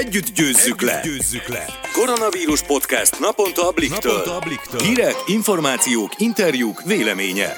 Együtt győzzük, Együtt le. győzzük le! Koronavírus podcast naponta a Bliktől. Naponta a Bliktől. Hírek, információk, interjúk, vélemények.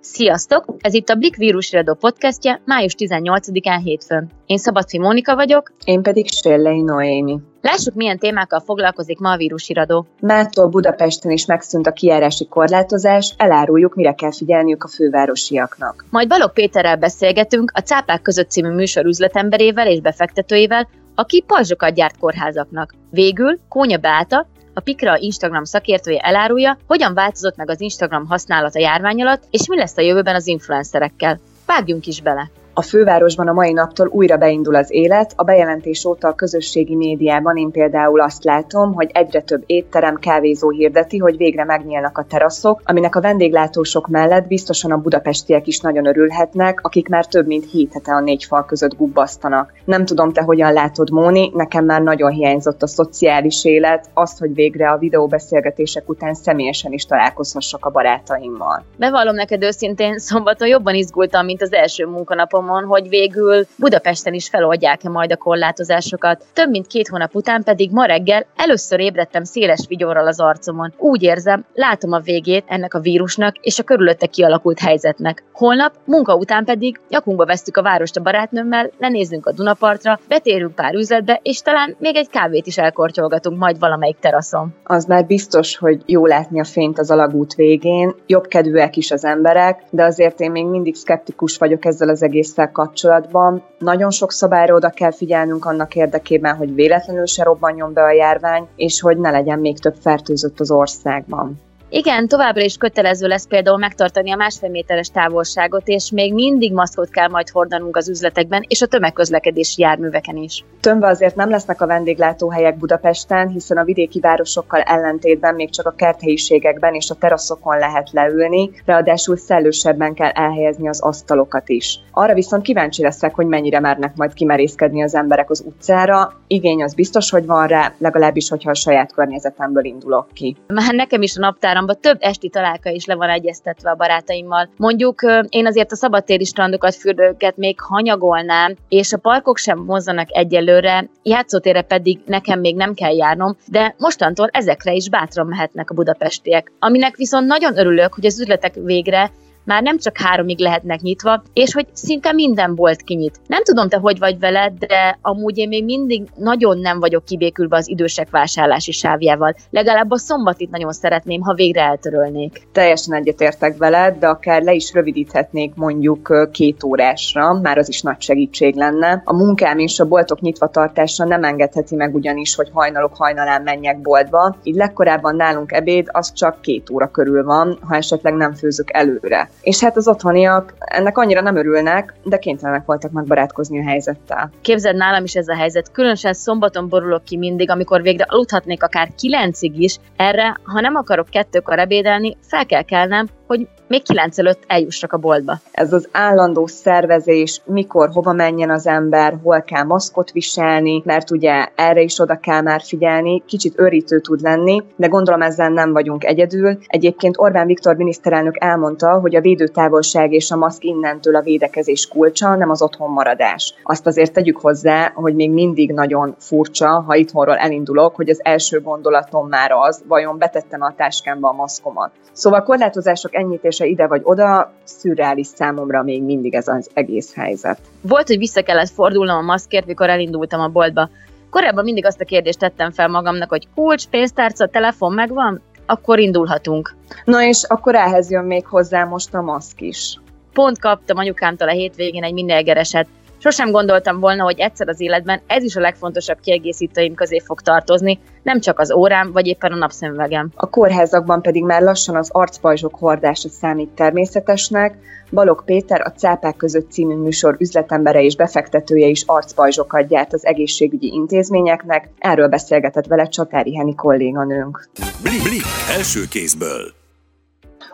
Sziasztok! Ez itt a Blik vírusradó podcastje május 18-án hétfőn. Én Szabadfi Mónika vagyok. Én pedig Sérlei Noémi. Lássuk, milyen témákkal foglalkozik ma a vírusiradó. Mától Budapesten is megszűnt a kijárási korlátozás, eláruljuk, mire kell figyelniük a fővárosiaknak. Majd Balog Péterrel beszélgetünk a Cápák között című műsor üzletemberével és befektetőivel, aki pajzsokat gyárt kórházaknak. Végül Kónya Beáta, a Pikra Instagram szakértője elárulja, hogyan változott meg az Instagram használata járvány alatt, és mi lesz a jövőben az influencerekkel. Vágjunk is bele! A fővárosban a mai naptól újra beindul az élet. A bejelentés óta a közösségi médiában én például azt látom, hogy egyre több étterem, kávézó hirdeti, hogy végre megnyílnak a teraszok, aminek a vendéglátósok mellett biztosan a budapestiek is nagyon örülhetnek, akik már több mint hét hete a négy fal között gubbasztanak. Nem tudom, te hogyan látod, Móni, nekem már nagyon hiányzott a szociális élet, azt, hogy végre a videóbeszélgetések után személyesen is találkozhassak a barátaimmal. Bevallom neked őszintén, szombaton jobban izgultam, mint az első munkanapom Telekomon, hogy végül Budapesten is feloldják-e majd a korlátozásokat. Több mint két hónap után pedig ma reggel először ébredtem széles vigyorral az arcomon. Úgy érzem, látom a végét ennek a vírusnak és a körülötte kialakult helyzetnek. Holnap, munka után pedig nyakunkba vesztük a várost a barátnőmmel, lenézzünk a Dunapartra, betérünk pár üzletbe, és talán még egy kávét is elkortyolgatunk majd valamelyik teraszon. Az már biztos, hogy jó látni a fényt az alagút végén, jobb kedvűek is az emberek, de azért én még mindig szkeptikus vagyok ezzel az egész ezzel kapcsolatban. Nagyon sok szabályra oda kell figyelnünk annak érdekében, hogy véletlenül se robbanjon be a járvány, és hogy ne legyen még több fertőzött az országban. Igen, továbbra is kötelező lesz például megtartani a másfél méteres távolságot, és még mindig maszkot kell majd hordanunk az üzletekben és a tömegközlekedési járműveken is. Tömve azért nem lesznek a vendéglátóhelyek Budapesten, hiszen a vidéki városokkal ellentétben még csak a kerthelyiségekben és a teraszokon lehet leülni, ráadásul szellősebben kell elhelyezni az asztalokat is. Arra viszont kíváncsi leszek, hogy mennyire mernek majd kimerészkedni az emberek az utcára. Igény az biztos, hogy van rá, legalábbis, hogyha a saját környezetemből indulok ki. Már nekem is a naptár naptáramba több esti találka is le van egyeztetve a barátaimmal. Mondjuk én azért a szabadtéri strandokat, fürdőket még hanyagolnám, és a parkok sem mozzanak egyelőre, játszótérre pedig nekem még nem kell járnom, de mostantól ezekre is bátran mehetnek a budapestiek. Aminek viszont nagyon örülök, hogy az üzletek végre már nem csak háromig lehetnek nyitva, és hogy szinte minden bolt kinyit. Nem tudom, te hogy vagy vele, de amúgy én még mindig nagyon nem vagyok kibékülve az idősek vásárlási sávjával. Legalább a szombatit nagyon szeretném, ha végre eltörölnék. Teljesen egyetértek veled, de akár le is rövidíthetnék mondjuk két órásra, már az is nagy segítség lenne. A munkám és a boltok nyitva tartása nem engedheti meg ugyanis, hogy hajnalok hajnalán menjek boltba. Így legkorábban nálunk ebéd az csak két óra körül van, ha esetleg nem főzök előre és hát az otthoniak ennek annyira nem örülnek, de kénytelenek voltak megbarátkozni a helyzettel. Képzeld, nálam is ez a helyzet. Különösen szombaton borulok ki mindig, amikor végre aludhatnék akár kilencig is. Erre, ha nem akarok kettőkor ebédelni, fel kell kelnem, hogy még kilenc előtt eljussak a boltba. Ez az állandó szervezés, mikor, hova menjen az ember, hol kell maszkot viselni, mert ugye erre is oda kell már figyelni, kicsit örítő tud lenni, de gondolom ezzel nem vagyunk egyedül. Egyébként Orbán Viktor miniszterelnök elmondta, hogy a védőtávolság és a maszk innentől a védekezés kulcsa, nem az otthon maradás. Azt azért tegyük hozzá, hogy még mindig nagyon furcsa, ha itthonról elindulok, hogy az első gondolatom már az, vajon betettem a táskámba a maszkomat. Szóval korlátozások enyhítése ide vagy oda, szürreális számomra még mindig ez az egész helyzet. Volt, hogy vissza kellett fordulnom a maszkért, mikor elindultam a boltba. Korábban mindig azt a kérdést tettem fel magamnak, hogy kulcs, pénztárca, telefon megvan, akkor indulhatunk. Na és akkor ehhez jön még hozzá most a maszk is. Pont kaptam anyukámtól a hétvégén egy minélgereset. Sosem gondoltam volna, hogy egyszer az életben ez is a legfontosabb kiegészítőim közé fog tartozni, nem csak az órám, vagy éppen a napszemüvegem. A kórházakban pedig már lassan az arcpajzsok hordása számít természetesnek. Balog Péter, a Cápák között című műsor üzletembere és befektetője is arcpajzsokat gyárt az egészségügyi intézményeknek. Erről beszélgetett vele Csatári Heni kolléganőnk. Blik, blik, első kézből.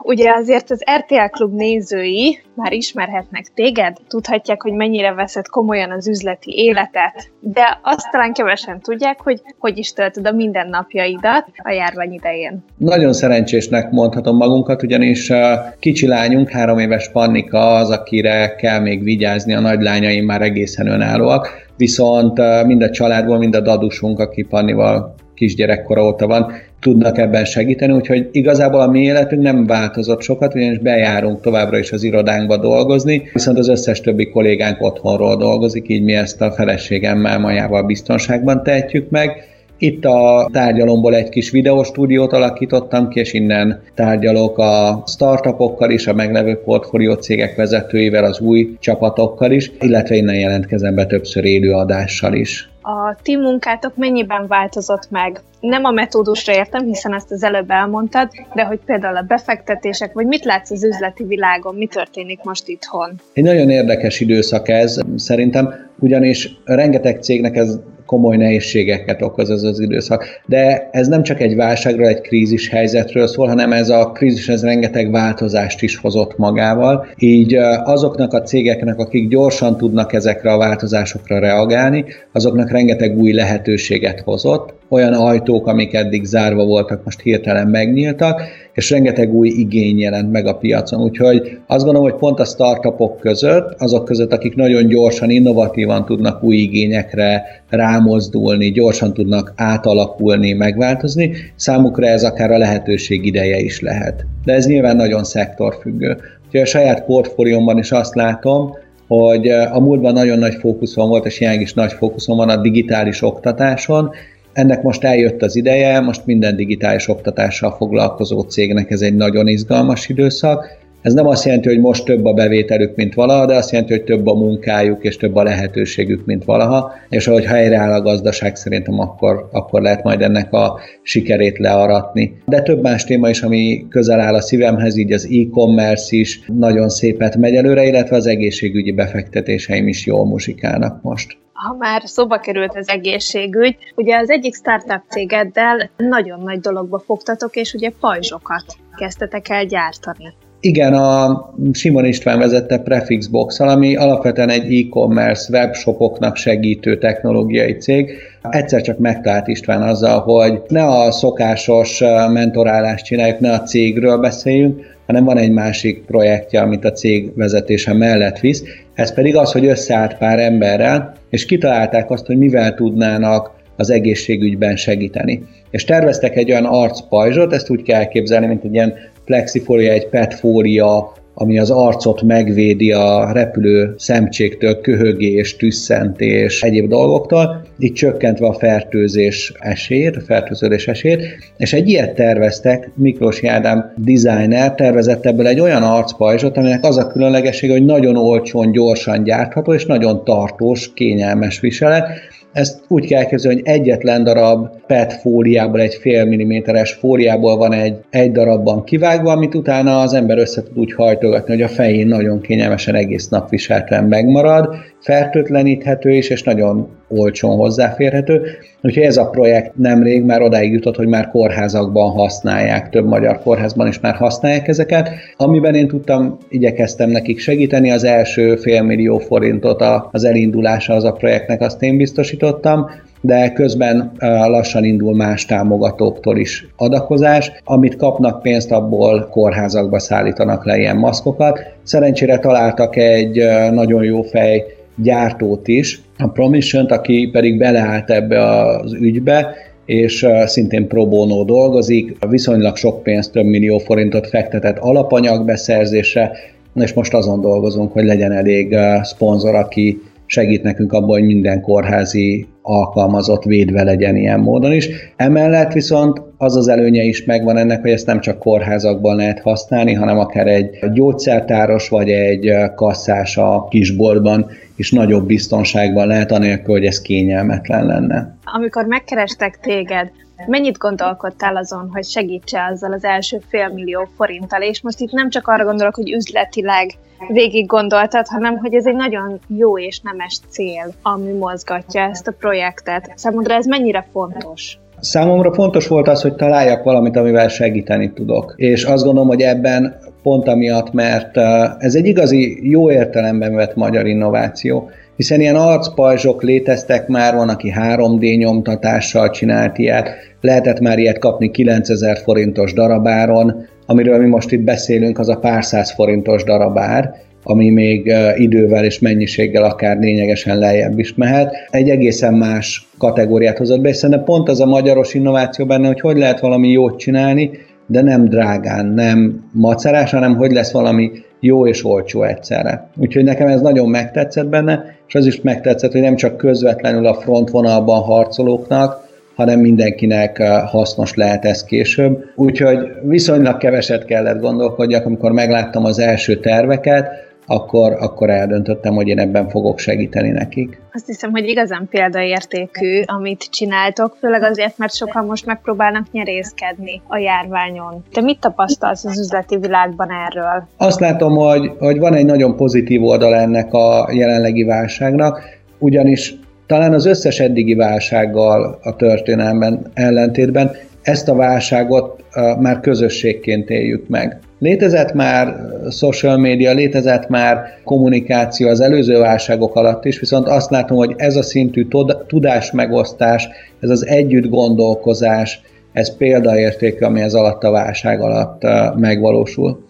Ugye azért az RTL Klub nézői már ismerhetnek téged, tudhatják, hogy mennyire veszed komolyan az üzleti életet, de azt talán kevesen tudják, hogy hogy is töltöd a mindennapjaidat a járvány idején. Nagyon szerencsésnek mondhatom magunkat, ugyanis a kicsi lányunk, három éves Pannika az, akire kell még vigyázni, a nagylányaim már egészen önállóak, viszont mind a családból, mind a dadusunk, aki Pannival kisgyerekkora óta van, tudnak ebben segíteni, úgyhogy igazából a mi életünk nem változott sokat, ugyanis bejárunk továbbra is az irodánkba dolgozni, viszont az összes többi kollégánk otthonról dolgozik, így mi ezt a feleségemmel, majával biztonságban tehetjük meg. Itt a tárgyalomból egy kis videóstúdiót alakítottam ki, és innen tárgyalok a startupokkal is, a meglevő portfólió cégek vezetőivel, az új csapatokkal is, illetve innen jelentkezem be többször élő adással is a ti munkátok mennyiben változott meg? Nem a metódusra értem, hiszen ezt az előbb elmondtad, de hogy például a befektetések, vagy mit látsz az üzleti világon, mi történik most itthon? Egy nagyon érdekes időszak ez, szerintem, ugyanis rengeteg cégnek ez komoly nehézségeket okoz ez az időszak. De ez nem csak egy válságról, egy krízis helyzetről szól, hanem ez a krízis ez rengeteg változást is hozott magával. Így azoknak a cégeknek, akik gyorsan tudnak ezekre a változásokra reagálni, azoknak rengeteg új lehetőséget hozott. Olyan ajtók, amik eddig zárva voltak, most hirtelen megnyíltak, és rengeteg új igény jelent meg a piacon. Úgyhogy azt gondolom, hogy pont a startupok között, azok között, akik nagyon gyorsan, innovatívan tudnak új igényekre rámozdulni, gyorsan tudnak átalakulni, megváltozni, számukra ez akár a lehetőség ideje is lehet. De ez nyilván nagyon szektorfüggő. Úgyhogy a saját portfóliómban is azt látom, hogy a múltban nagyon nagy fókuszom volt, és jelenleg is nagy fókuszom van a digitális oktatáson, ennek most eljött az ideje, most minden digitális oktatással foglalkozó cégnek ez egy nagyon izgalmas időszak. Ez nem azt jelenti, hogy most több a bevételük, mint valaha, de azt jelenti, hogy több a munkájuk és több a lehetőségük, mint valaha, és ahogy helyreáll a gazdaság, szerintem akkor, akkor lehet majd ennek a sikerét learatni. De több más téma is, ami közel áll a szívemhez, így az e-commerce is nagyon szépet megy előre, illetve az egészségügyi befektetéseim is jól muzsikálnak most ha már szóba került az egészségügy, ugye az egyik startup cégeddel nagyon nagy dologba fogtatok, és ugye pajzsokat kezdtetek el gyártani. Igen, a Simon István vezette Prefix box ami alapvetően egy e-commerce webshopoknak segítő technológiai cég. Egyszer csak megtalált István azzal, hogy ne a szokásos mentorálást csináljuk, ne a cégről beszéljünk, hanem van egy másik projektje, amit a cég vezetése mellett visz. Ez pedig az, hogy összeállt pár emberrel, és kitalálták azt, hogy mivel tudnának az egészségügyben segíteni. És terveztek egy olyan arcpajzsot, ezt úgy kell elképzelni, mint egy ilyen plexifólia, egy petfólia, ami az arcot megvédi a repülő szemcséktől, köhögés, tüsszentés, egyéb dolgoktól, így csökkentve a fertőzés esélyét, a fertőződés esélyét, és egy ilyet terveztek, Miklós Jádám designer tervezett ebből egy olyan arcpajzsot, aminek az a különlegessége, hogy nagyon olcsón, gyorsan gyártható, és nagyon tartós, kényelmes viselet, ezt úgy kell elképzelni, hogy egyetlen darab PET fóliából, egy fél milliméteres fóliából van egy, egy darabban kivágva, amit utána az ember össze tud úgy hajtogatni, hogy a fején nagyon kényelmesen egész nap viselten megmarad, fertőtleníthető is, és nagyon olcsón hozzáférhető. Úgyhogy ez a projekt nemrég már odáig jutott, hogy már kórházakban használják, több magyar kórházban is már használják ezeket. Amiben én tudtam, igyekeztem nekik segíteni, az első félmillió forintot az elindulása az a projektnek, azt én biztosítottam, de közben lassan indul más támogatóktól is adakozás. Amit kapnak pénzt, abból kórházakba szállítanak le ilyen maszkokat. Szerencsére találtak egy nagyon jó fej gyártót is, a promission aki pedig beleállt ebbe az ügybe, és szintén pro bono dolgozik, viszonylag sok pénzt, több millió forintot fektetett alapanyag beszerzésre, és most azon dolgozunk, hogy legyen elég szponzor, aki segít nekünk abban, hogy minden kórházi alkalmazott védve legyen ilyen módon is. Emellett viszont az az előnye is megvan ennek, hogy ezt nem csak kórházakban lehet használni, hanem akár egy gyógyszertáros vagy egy kasszás a kisboltban is nagyobb biztonságban lehet, anélkül, hogy ez kényelmetlen lenne. Amikor megkerestek téged, Mennyit gondolkodtál azon, hogy segítse azzal az első félmillió forinttal? És most itt nem csak arra gondolok, hogy üzletileg végig gondoltad, hanem hogy ez egy nagyon jó és nemes cél, ami mozgatja ezt a projektet. Számodra ez mennyire fontos? Számomra fontos volt az, hogy találjak valamit, amivel segíteni tudok. És azt gondolom, hogy ebben pont amiatt, mert ez egy igazi jó értelemben vett magyar innováció hiszen ilyen arcpajzsok léteztek már, van, aki 3D nyomtatással csinált ilyet, lehetett már ilyet kapni 9000 forintos darabáron, amiről mi most itt beszélünk, az a pár száz forintos darabár, ami még idővel és mennyiséggel akár lényegesen lejjebb is mehet. Egy egészen más kategóriát hozott be, és pont az a magyaros innováció benne, hogy hogy lehet valami jót csinálni, de nem drágán, nem macerás, hanem hogy lesz valami jó és olcsó egyszerre. Úgyhogy nekem ez nagyon megtetszett benne, és az is megtetszett, hogy nem csak közvetlenül a frontvonalban harcolóknak, hanem mindenkinek eh, hasznos lehet ez később. Úgyhogy viszonylag keveset kellett gondolkodjak, amikor megláttam az első terveket, akkor, akkor eldöntöttem, hogy én ebben fogok segíteni nekik. Azt hiszem, hogy igazán példaértékű, amit csináltok, főleg azért, mert sokan most megpróbálnak nyerészkedni a járványon. Te mit tapasztalsz az üzleti világban erről? Azt látom, hogy, hogy van egy nagyon pozitív oldal ennek a jelenlegi válságnak, ugyanis talán az összes eddigi válsággal a történelemben ellentétben ezt a válságot már közösségként éljük meg. Létezett már social media, létezett már kommunikáció az előző válságok alatt is, viszont azt látom, hogy ez a szintű tudásmegosztás, ez az együtt gondolkozás, ez példaértékű, ami ez alatt a válság alatt megvalósul.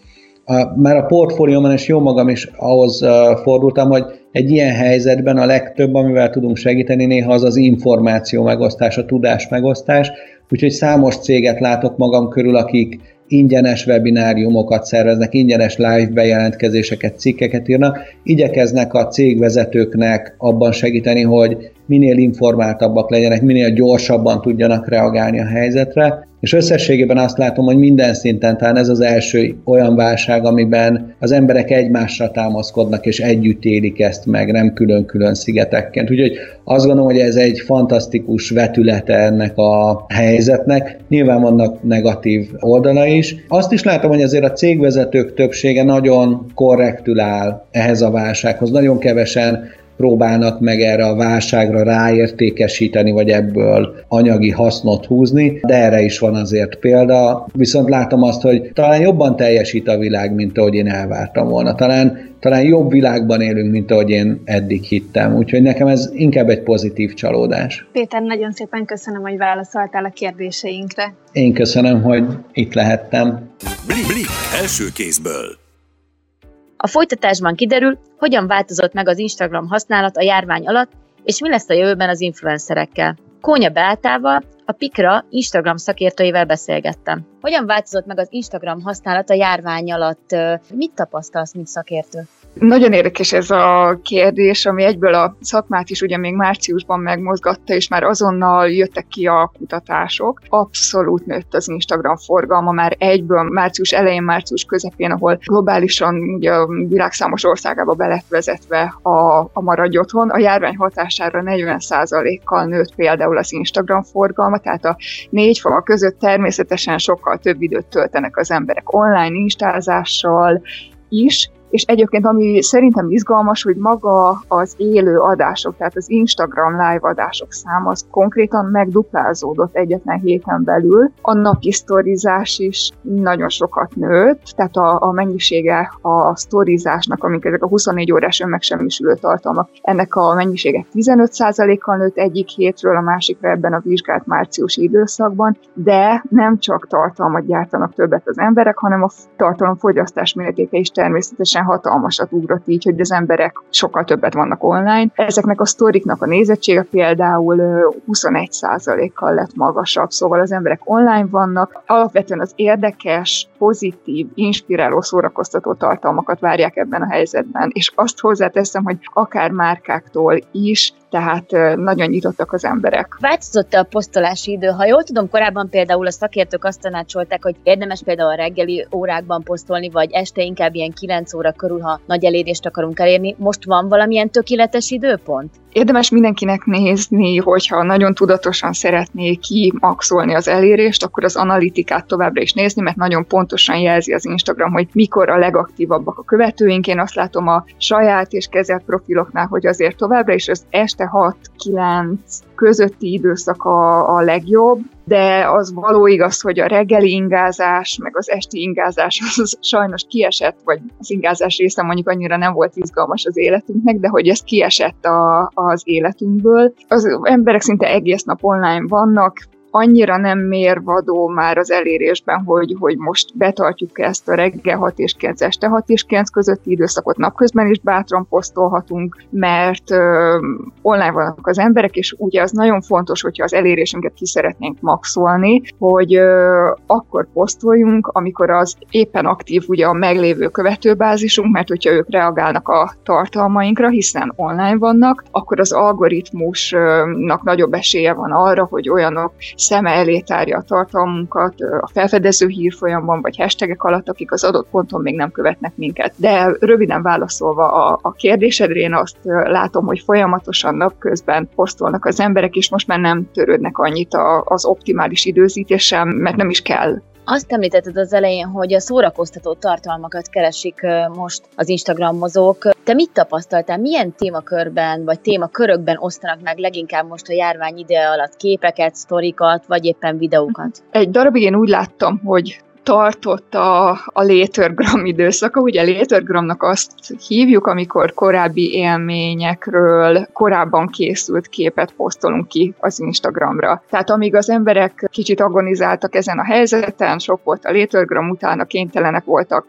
Már a portfólióban is jó magam is ahhoz fordultam, hogy egy ilyen helyzetben a legtöbb, amivel tudunk segíteni néha az az információ megosztás, a tudás megosztás, úgyhogy számos céget látok magam körül, akik ingyenes webináriumokat szerveznek, ingyenes live bejelentkezéseket, cikkeket írnak, igyekeznek a cégvezetőknek abban segíteni, hogy minél informáltabbak legyenek, minél gyorsabban tudjanak reagálni a helyzetre, és összességében azt látom, hogy minden szinten talán ez az első olyan válság, amiben az emberek egymásra támaszkodnak, és együtt élik ezt meg, nem külön-külön szigetekként. Úgyhogy azt gondolom, hogy ez egy fantasztikus vetülete ennek a helyzetnek. Nyilván vannak negatív oldalai is. Azt is látom, hogy azért a cégvezetők többsége nagyon korrektül áll ehhez a válsághoz. Nagyon kevesen próbálnak meg erre a válságra ráértékesíteni, vagy ebből anyagi hasznot húzni, de erre is van azért példa. Viszont látom azt, hogy talán jobban teljesít a világ, mint ahogy én elvártam volna. Talán talán jobb világban élünk, mint ahogy én eddig hittem. Úgyhogy nekem ez inkább egy pozitív csalódás. Péter, nagyon szépen köszönöm, hogy válaszoltál a kérdéseinkre. Én köszönöm, hogy itt lehettem. Blik, blik, első kézből. A folytatásban kiderül, hogyan változott meg az Instagram használat a járvány alatt, és mi lesz a jövőben az influencerekkel. Kónya Beátával, a Pikra Instagram szakértőivel beszélgettem. Hogyan változott meg az Instagram használat a járvány alatt? Mit tapasztalsz, mint szakértő? Nagyon érdekes ez a kérdés, ami egyből a szakmát is ugye még márciusban megmozgatta, és már azonnal jöttek ki a kutatások. Abszolút nőtt az Instagram forgalma már egyből március elején, március közepén, ahol globálisan ugye a világ számos országába be a, a maradj otthon. A járvány hatására 40%-kal nőtt például az Instagram forgalma, tehát a négy fal között természetesen sokkal több időt töltenek az emberek online instázással is, és egyébként ami szerintem izgalmas, hogy maga az élő adások, tehát az Instagram live adások száma az konkrétan megduplázódott egyetlen héten belül. A napi sztorizás is nagyon sokat nőtt, tehát a, a mennyisége a sztorizásnak, amik ezek a 24 órás önmegsemmisülő tartalmak, ennek a mennyisége 15%-kal nőtt egyik hétről a másikra ebben a vizsgált márciusi időszakban, de nem csak tartalmat gyártanak többet az emberek, hanem a tartalomfogyasztás mértéke is természetesen hatalmasat ugrott így, hogy az emberek sokkal többet vannak online. Ezeknek a sztoriknak a nézettsége például 21%-kal lett magasabb, szóval az emberek online vannak. Alapvetően az érdekes, pozitív, inspiráló, szórakoztató tartalmakat várják ebben a helyzetben, és azt hozzáteszem, hogy akár márkáktól is, tehát nagyon nyitottak az emberek. Változott a posztolási idő? Ha jól tudom, korábban például a szakértők azt tanácsolták, hogy érdemes például a reggeli órákban posztolni, vagy este inkább ilyen 9 óra körül, ha nagy elérést akarunk elérni. Most van valamilyen tökéletes időpont? Érdemes mindenkinek nézni, hogyha nagyon tudatosan szeretné kimaxolni az elérést, akkor az analitikát továbbra is nézni, mert nagyon pontosan jelzi az Instagram, hogy mikor a legaktívabbak a követőink. Én azt látom a saját és kezelt profiloknál, hogy azért továbbra is az este este 6-9 közötti időszak a, a legjobb, de az való igaz, hogy a reggeli ingázás, meg az esti ingázás az, az sajnos kiesett, vagy az ingázás része mondjuk annyira nem volt izgalmas az életünknek, de hogy ez kiesett a, az életünkből. Az emberek szinte egész nap online vannak, annyira nem mérvadó már az elérésben, hogy, hogy most betartjuk ezt a reggel 6 és 9, este 6 és 9 közötti időszakot. Napközben is bátran posztolhatunk, mert ö, online vannak az emberek, és ugye az nagyon fontos, hogyha az elérésünket ki szeretnénk maxolni, hogy ö, akkor posztoljunk, amikor az éppen aktív ugye a meglévő követőbázisunk, mert hogyha ők reagálnak a tartalmainkra, hiszen online vannak, akkor az algoritmusnak nagyobb esélye van arra, hogy olyanok szeme elé tárja a tartalmunkat a felfedező hírfolyamban, vagy hashtagek alatt, akik az adott ponton még nem követnek minket. De röviden válaszolva a, a kérdésedre, én azt látom, hogy folyamatosan napközben posztolnak az emberek, és most már nem törődnek annyit a, az optimális időzítéssel, mert nem is kell azt említetted az elején, hogy a szórakoztató tartalmakat keresik most az Instagramozók. Te mit tapasztaltál? Milyen témakörben vagy témakörökben osztanak meg leginkább most a járvány ide alatt képeket, sztorikat, vagy éppen videókat? Egy darabig én úgy láttam, hogy tartott a, a létörgram időszaka. Ugye létörgramnak azt hívjuk, amikor korábbi élményekről korábban készült képet posztolunk ki az Instagramra. Tehát amíg az emberek kicsit agonizáltak ezen a helyzeten, sok volt a létörgram, utána kénytelenek voltak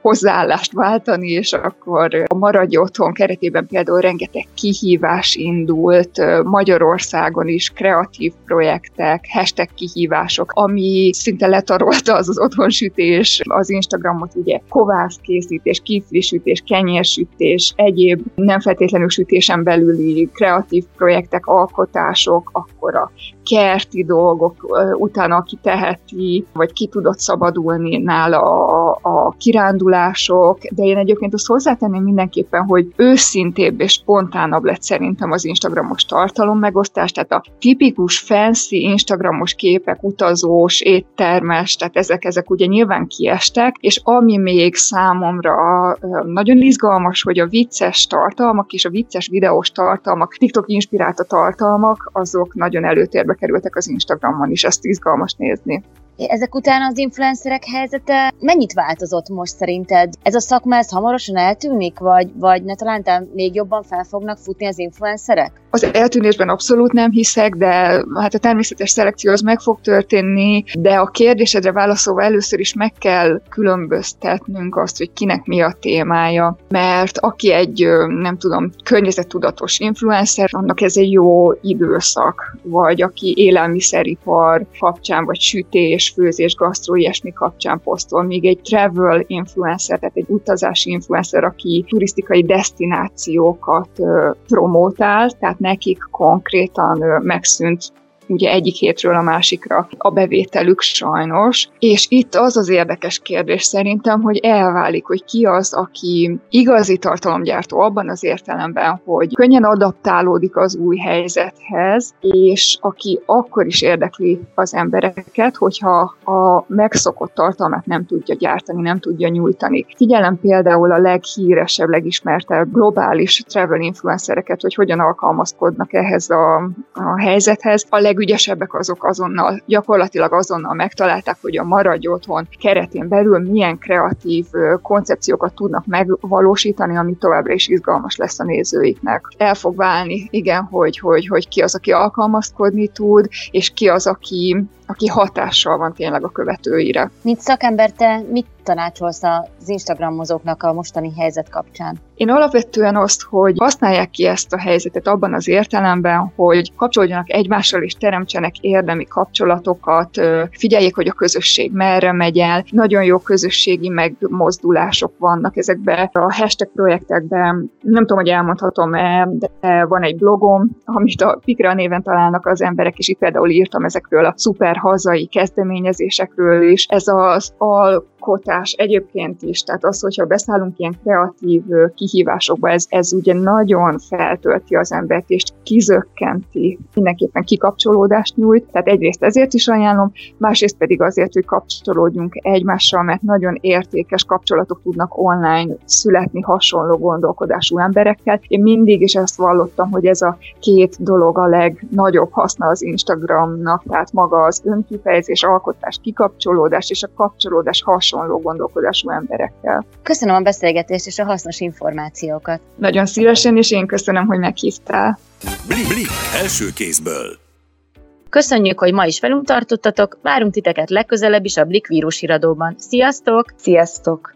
hozzáállást váltani, és akkor a Maradj Otthon keretében például rengeteg kihívás indult, Magyarországon is kreatív projektek, hashtag kihívások, ami szinte letarolta az az otthonsütés, az Instagramot ugye kovász készítés, kiflisütés, kenyérsütés, egyéb nem feltétlenül sütésen belüli kreatív projektek, alkotások, akkor a kerti dolgok, utána aki teheti, vagy ki tudott szabadulni nála a, a kirándulások, de én egyébként azt hozzátenném mindenképpen, hogy őszintébb és spontánabb lett szerintem az Instagramos tartalom megosztás, tehát a tipikus fancy Instagramos képek, utazós, éttermes, tehát ezek, ezek ugye nyilván kiestek, és ami még számomra nagyon izgalmas, hogy a vicces tartalmak és a vicces videós tartalmak, TikTok inspirálta tartalmak, azok nagyon előtérbe kerültek az Instagramon is, ezt izgalmas nézni. Ezek után az influencerek helyzete mennyit változott most szerinted? Ez a szakma ez hamarosan eltűnik, vagy, vagy ne talán még jobban fel fognak futni az influencerek? Az eltűnésben abszolút nem hiszek, de hát a természetes szelekció az meg fog történni, de a kérdésedre válaszolva először is meg kell különböztetnünk azt, hogy kinek mi a témája, mert aki egy, nem tudom, környezettudatos influencer, annak ez egy jó időszak, vagy aki élelmiszeripar kapcsán, vagy sütés, és főzés, gasztró, ilyesmi kapcsán posztol, míg egy travel influencer, tehát egy utazási influencer, aki turisztikai destinációkat promotál, tehát nekik konkrétan megszűnt ugye egyik hétről a másikra a bevételük sajnos. És itt az az érdekes kérdés szerintem, hogy elválik, hogy ki az, aki igazi tartalomgyártó abban az értelemben, hogy könnyen adaptálódik az új helyzethez, és aki akkor is érdekli az embereket, hogyha a megszokott tartalmat nem tudja gyártani, nem tudja nyújtani. Figyelem például a leghíresebb, legismertebb globális travel influencereket, hogy hogyan alkalmazkodnak ehhez a, a helyzethez. A leg legügyesebbek azok azonnal, gyakorlatilag azonnal megtalálták, hogy a Maradj Otthon keretén belül milyen kreatív koncepciókat tudnak megvalósítani, ami továbbra is izgalmas lesz a nézőiknek. El fog válni, igen, hogy, hogy, hogy ki az, aki alkalmazkodni tud, és ki az, aki, aki hatással van tényleg a követőire. Mint szakember, te mit tanácsolsz az Instagramozóknak a mostani helyzet kapcsán? Én alapvetően azt, hogy használják ki ezt a helyzetet abban az értelemben, hogy kapcsolódjanak egymással és teremtsenek érdemi kapcsolatokat, figyeljék, hogy a közösség merre megy el. Nagyon jó közösségi megmozdulások vannak ezekben a hashtag projektekben. Nem tudom, hogy elmondhatom-e, de van egy blogom, amit a Pikra néven találnak az emberek, és itt például írtam ezekről a szuper akár hazai kezdeményezésekről is. Ez az alkotás egyébként is, tehát az, hogyha beszállunk ilyen kreatív kihívásokba, ez, ez ugye nagyon feltölti az embert, és kizökkenti, mindenképpen kikapcsolódást nyújt, tehát egyrészt ezért is ajánlom, másrészt pedig azért, hogy kapcsolódjunk egymással, mert nagyon értékes kapcsolatok tudnak online születni hasonló gondolkodású emberekkel. Én mindig is ezt vallottam, hogy ez a két dolog a legnagyobb haszna az Instagramnak, tehát maga az önkifejezés, alkotás, kikapcsolódás és a kapcsolódás hasonló gondolkodású emberekkel. Köszönöm a beszélgetést és a hasznos információkat. Nagyon szívesen, és én köszönöm, hogy meghívtál. Blik, blik, első kézből. Köszönjük, hogy ma is velünk tartottatok, várunk titeket legközelebb is a Blik vírus híradóban. Sziasztok! Sziasztok!